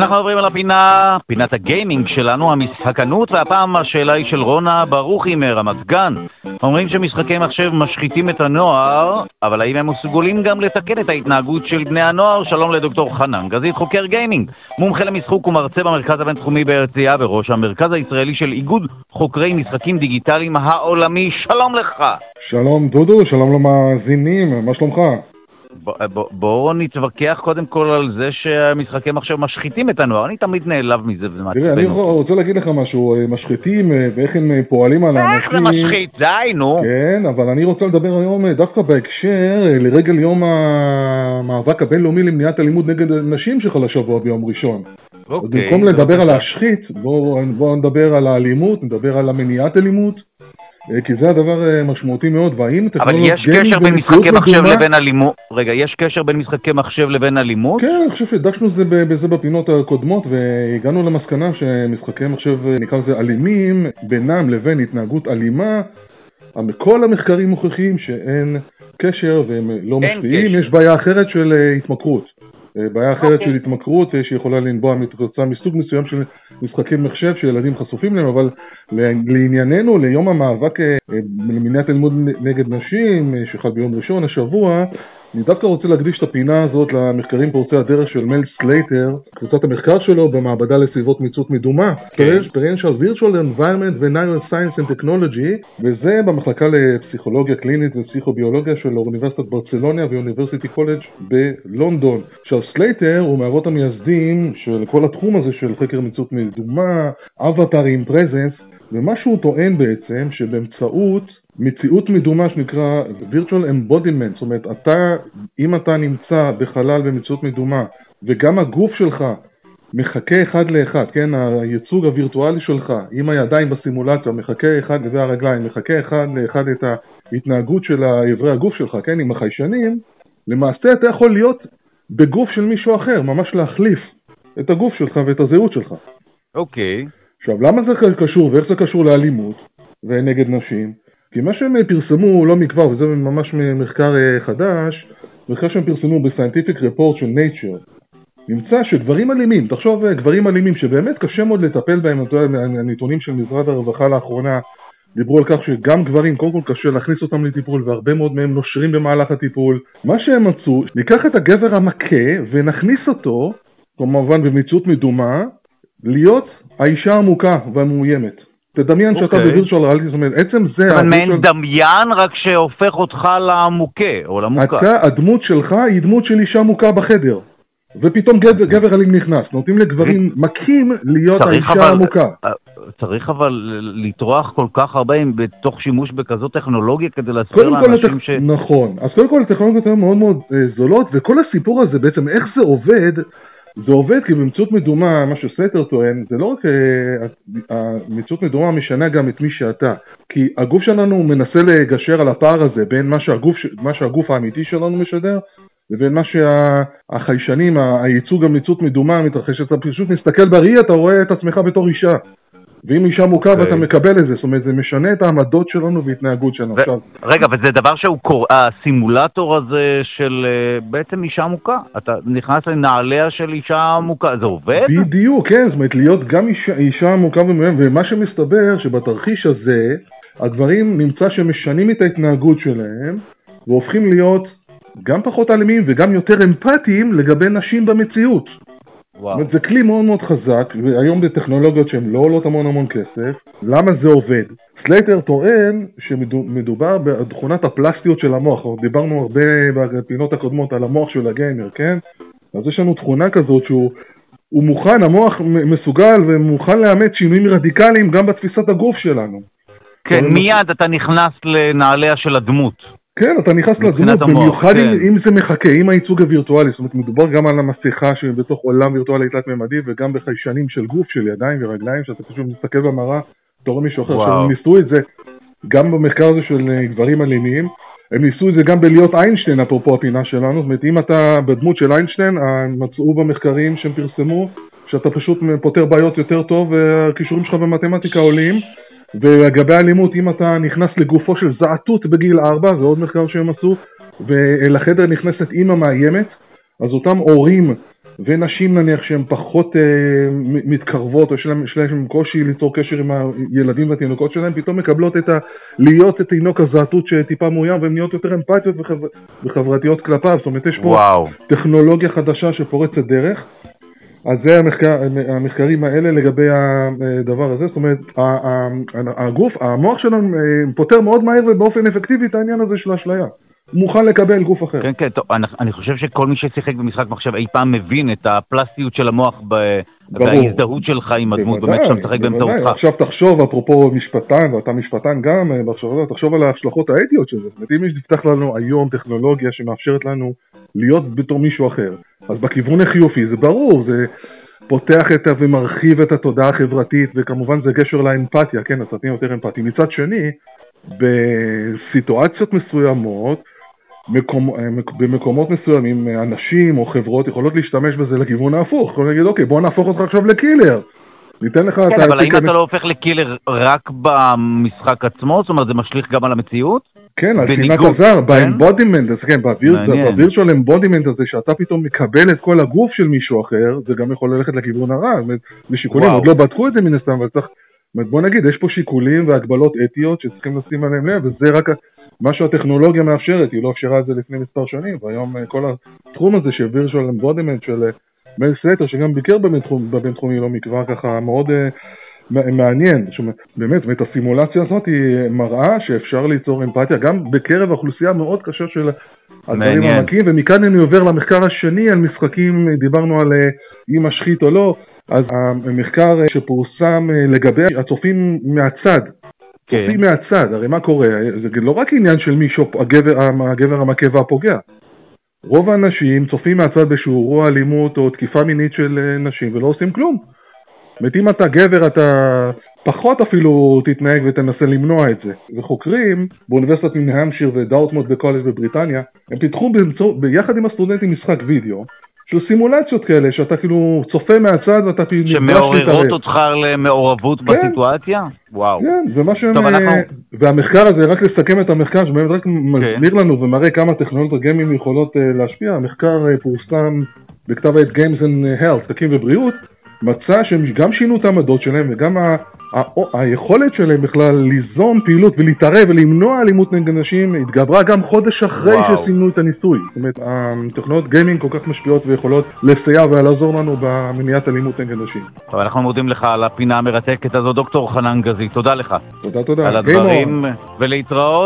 אנחנו עוברים על הפינה, פינת הגיימינג שלנו, המשחקנות, והפעם השאלה היא של רונה ברוכי מרמת גן. אומרים שמשחקי מחשב משחיתים את הנוער, אבל האם הם מסוגלים גם לתקן את ההתנהגות של בני הנוער? שלום לדוקטור חנן גזית, חוקר גיימינג, מומחה למשחוק ומרצה במרכז הבינתחומי בהרצליה וראש המרכז הישראלי של איגוד חוקרי משחקים דיגיטליים העולמי. שלום לך! שלום דודו, שלום למאזינים, מה שלומך? בואו בוא נתווכח קודם כל על זה שהמשחקי מחשב משחיתים את הנוער, אני תמיד נעלב מזה וזה מעצבן אותי. תראה, אני רוצה להגיד לך משהו, אה, משחיתים אה, ואיך הם אה, פועלים על האנשים... איך זה משחית? די, נו. כן, אבל אני רוצה לדבר היום דווקא בהקשר לרגל יום המאבק הבינלאומי למניעת אלימות נגד נשים שחל השבוע ביום ראשון. אוקיי. במקום לדבר על להשחית, בואו נדבר על האלימות, נדבר על המניעת אלימות. אה, כי זה הדבר אה, משמעותי מאוד, והאם טכנולוגיה... אבל יש קשר בין משחקי מחשב לבין אלימות? רגע, יש קשר בין משחקי מחשב לבין אלימות? כן, אני חושב שהדגשנו בזה בפינות הקודמות, והגענו למסקנה שמשחקי מחשב, אה, נקרא לזה אלימים, בינם לבין התנהגות אלימה, כל המחקרים מוכיחים שאין קשר והם לא משפיעים, יש בעיה אחרת של התמכרות. אה, בעיה אחרת okay. של אוקיי. התמכרות אה, שיכולה לנבוע מתוצאה מסוג מסוים של משחקי מחשב שילדים חשופים להם, אבל לענייננו, ליום המאבק אה, למניעת אלימות נגד נשים, שחל ביום ראשון השבוע, אני דווקא רוצה להקדיש את הפינה הזאת למחקרים פורצי הדרך של מל סלייטר, קבוצת המחקר שלו במעבדה לסביבות מציאות מדומה, Experiential Virtual Environments ו-Neuroscience and Technology, וזה במחלקה לפסיכולוגיה קלינית ופסיכוביולוגיה של אוניברסיטת ברצלונה ו University College בלונדון. עכשיו סלייטר הוא מאבות המייסדים של כל התחום הזה של חקר מציאות מדומה, אבטרים, פרזנס, ומה שהוא טוען בעצם שבאמצעות מציאות מדומה שנקרא virtual embodiment, זאת אומרת, אתה, אם אתה נמצא בחלל במציאות מדומה וגם הגוף שלך מחכה אחד לאחד, כן, הייצוג הווירטואלי שלך עם הידיים בסימולציה מחכה אחד, וזה הרגליים, מחכה אחד לאחד את ההתנהגות של איברי הגוף שלך, כן, עם החיישנים, למעשה אתה יכול להיות בגוף של מישהו אחר, ממש להחליף את הגוף שלך ואת הזהות שלך. אוקיי. Okay. עכשיו, למה זה קשור ואיך זה קשור לאלימות ונגד נשים? כי מה שהם פרסמו לא מכבר, וזה ממש מחקר אה, חדש, מחקר שהם פרסמו ב-Scientific Report של Nature, נמצא שגברים אלימים, תחשוב אה, גברים אלימים שבאמת קשה מאוד לטפל בהם, אתה יודע, הנתונים של משרד הרווחה לאחרונה דיברו על כך שגם גברים, קודם כל קשה להכניס אותם לטיפול והרבה מאוד מהם נושרים במהלך הטיפול. מה שהם מצאו, ניקח את הגבר המכה ונכניס אותו, כמובן במציאות מדומה, להיות האישה המוכה והמאוימת. תדמיין שאתה אוקיי. בווירטואל ריאליטי, זאת אומרת, עצם זה... אבל מעין דמיין רק שהופך אותך למוכה או למוכה. אתה, הדמות שלך היא דמות של אישה מוכה בחדר. ופתאום גבר, גבר אלים נכנס, נותנים לגברים מכים להיות האישה המוכה. אה, צריך אבל לטרוח כל כך הרבה בתוך שימוש בכזאת טכנולוגיה כדי להסביר לאנשים. ש... נכון, אז קודם כל הטכנולוגיות הן מאוד מאוד אה, זולות, וכל הסיפור הזה בעצם איך זה עובד זה עובד כי במציאות מדומה, מה שסייטר טוען, זה לא רק אה, המציאות מדומה משנה גם את מי שאתה. כי הגוף שלנו מנסה לגשר על הפער הזה בין מה שהגוף, מה שהגוף האמיתי שלנו משדר לבין מה שהחיישנים, הייצוג המציאות מדומה מתרחש, אתה פשוט מסתכל בראי, אתה רואה את עצמך בתור אישה. ואם אישה מוכה ואתה אוקיי. מקבל את זה, זאת אומרת זה משנה את העמדות שלנו והתנהגות שלנו. עכשיו... רגע, וזה דבר שהוא קורא, הסימולטור הזה של uh, בעצם אישה מוכה, אתה נכנס לנעליה של אישה מוכה, זה עובד? בדיוק, כן, זאת אומרת להיות גם אישה, אישה מוכה ומאוים, ומה שמסתבר שבתרחיש הזה, הגברים נמצא שמשנים את ההתנהגות שלהם והופכים להיות גם פחות אלימים וגם יותר אמפתיים לגבי נשים במציאות. וואו. זאת אומרת, זה כלי מאוד מאוד חזק, והיום בטכנולוגיות שהן לא עולות המון המון כסף. למה זה עובד? סלייטר טוען שמדובר בתכונת הפלסטיות של המוח, דיברנו הרבה בפינות הקודמות על המוח של הגיימר, כן? אז יש לנו תכונה כזאת שהוא הוא מוכן, המוח מסוגל ומוכן לאמץ שינויים רדיקליים גם בתפיסת הגוף שלנו. כן, מיד אתה נכנס לנעליה של הדמות. כן, אתה נכנס לדמות, במיוחד כן. אם, אם זה מחכה, עם הייצוג הווירטואלי, זאת אומרת מדובר גם על המסכה שבתוך עולם וירטואלי תלת-ממדי וגם בחיישנים של גוף, של ידיים ורגליים, שאתה פשוט מסתכל במראה, אתה רואה מישהו אחר, עכשיו הם ניסו את זה גם במחקר הזה של אה, גברים אלימים, הם ניסו את זה גם בלהיות איינשטיין, אפרופו הפינה שלנו, זאת אומרת אם אתה בדמות של איינשטיין, מצאו במחקרים שהם פרסמו שאתה פשוט פותר בעיות יותר טוב והכישורים שלך במתמטיקה עולים ולגבי אלימות, אם אתה נכנס לגופו של זעתות בגיל 4, זה עוד מחקר שהם עשו, ולחדר נכנסת אימא מאיימת, אז אותם הורים ונשים נניח שהן פחות אה, מתקרבות, או שיש להן קושי ליצור קשר עם הילדים והתינוקות שלהן, פתאום מקבלות את ה... להיות התינוק הזעתות שטיפה מאוים, והן נהיות יותר אמפתיות וחבר... וחברתיות כלפיו, זאת אומרת יש פה וואו. טכנולוגיה חדשה שפורצת דרך. אז זה המחקר, המחקרים האלה לגבי הדבר הזה, זאת אומרת, הגוף, המוח שלנו אה, פותר מאוד מהר ובאופן אפקטיבי את העניין הזה של האשליה. מוכן לקבל גוף אחר. כן, כן, טוב, אני, אני חושב שכל מי ששיחק במשחק מחשב אי פעם מבין את הפלסטיות של המוח ב... וההזדהות שלך עם הדמות, באמת שאתה משחק באמצעותך. עכשיו תחשוב, אפרופו משפטן, ואתה משפטן גם, אה, תחשוב על ההשלכות האתיות של זה. זאת אומרת, אם תפתח לנו היום טכנולוגיה שמאפשרת לנו להיות בתור מישהו אחר, אז בכיוון החיובי זה ברור, זה פותח את ומרחיב את התודעה החברתית, וכמובן זה גשר לאמפתיה, כן, אז תהיה יותר אמפתי. מצד שני, בסיטואציות מסוימות, מקומ... במקומות מסוימים אנשים או חברות יכולות להשתמש בזה לכיוון ההפוך, יכולים להגיד אוקיי בוא נהפוך אותך עכשיו לקילר, ניתן לך... כן, אבל האם אתה לא הופך ל killer רק במשחק עצמו? זאת אומרת זה משליך גם על המציאות? כן, על שנאת הזר, כן? ב embodiment, כן, ב virtual embodiment הזה שאתה פתאום מקבל את כל הגוף של מישהו אחר, זה גם יכול ללכת לכיוון הרע, משיקולים, עוד לא בדקו את זה מן הסתם, אבל צריך... בוא נגיד, יש פה שיקולים והגבלות אתיות שצריכים לשים עליהם לב, וזה רק מה שהטכנולוגיה מאפשרת, היא לא אפשרה את זה לפני מספר שנים, והיום אה, כל התחום הזה של virtual embodiment של אה, מייל סלטר, שגם ביקר בבינתחומי לא מכבר, ככה מאוד uh, מעניין, באמת, זאת הסימולציה הזאת היא מראה שאפשר ליצור אמפתיה גם בקרב אוכלוסייה מאוד קשה של הדברים העמקים, ומכאן אני עובר למחקר השני על משחקים, דיברנו על uh, אם משחית או לא, אז המחקר שפורסם לגבי הצופים מהצד, כן. צופים מהצד, הרי מה קורה? זה לא רק עניין של מישהו, הגבר, הגבר המכה והפוגע. רוב האנשים צופים מהצד בשיעורו אלימות או תקיפה מינית של אה, נשים ולא עושים כלום. זאת אומרת, אם אתה גבר אתה פחות אפילו תתנהג ותנסה למנוע את זה. וחוקרים באוניברסיטת מנהמשיר ודאוטמוט בקולג' בבריטניה, הם פיתחו ביחד עם הסטודנטים משחק וידאו של סימולציות כאלה, שאתה כאילו צופה מהצד ואתה כאילו... שמעוררות אותך למעורבות כן, בסיטואציה? וואו. כן, זה מה שהם... טוב, אנחנו... והמחקר הזה, רק לסכם את המחקר, שבאמת רק כן. מסביר לנו ומראה כמה טכנולוגיות גיימים יכולות uh, להשפיע, המחקר uh, פורסם בכתב העת Games and Health, תקים ובריאות, מצא שהם גם שינו את העמדות שלהם וגם. היכולת שלהם בכלל ליזום פעילות ולהתערב ולמנוע אלימות נגד נשים התגברה גם חודש אחרי שסימנו את הניסוי. זאת אומרת, התוכניות גיימינג כל כך משפיעות ויכולות לסייע ולעזור לנו במניעת אלימות נגד נשים. טוב, אנחנו מודים לך על הפינה המרתקת הזו, דוקטור חנן גזי, תודה לך. תודה, תודה. על הדברים, ולהתראות.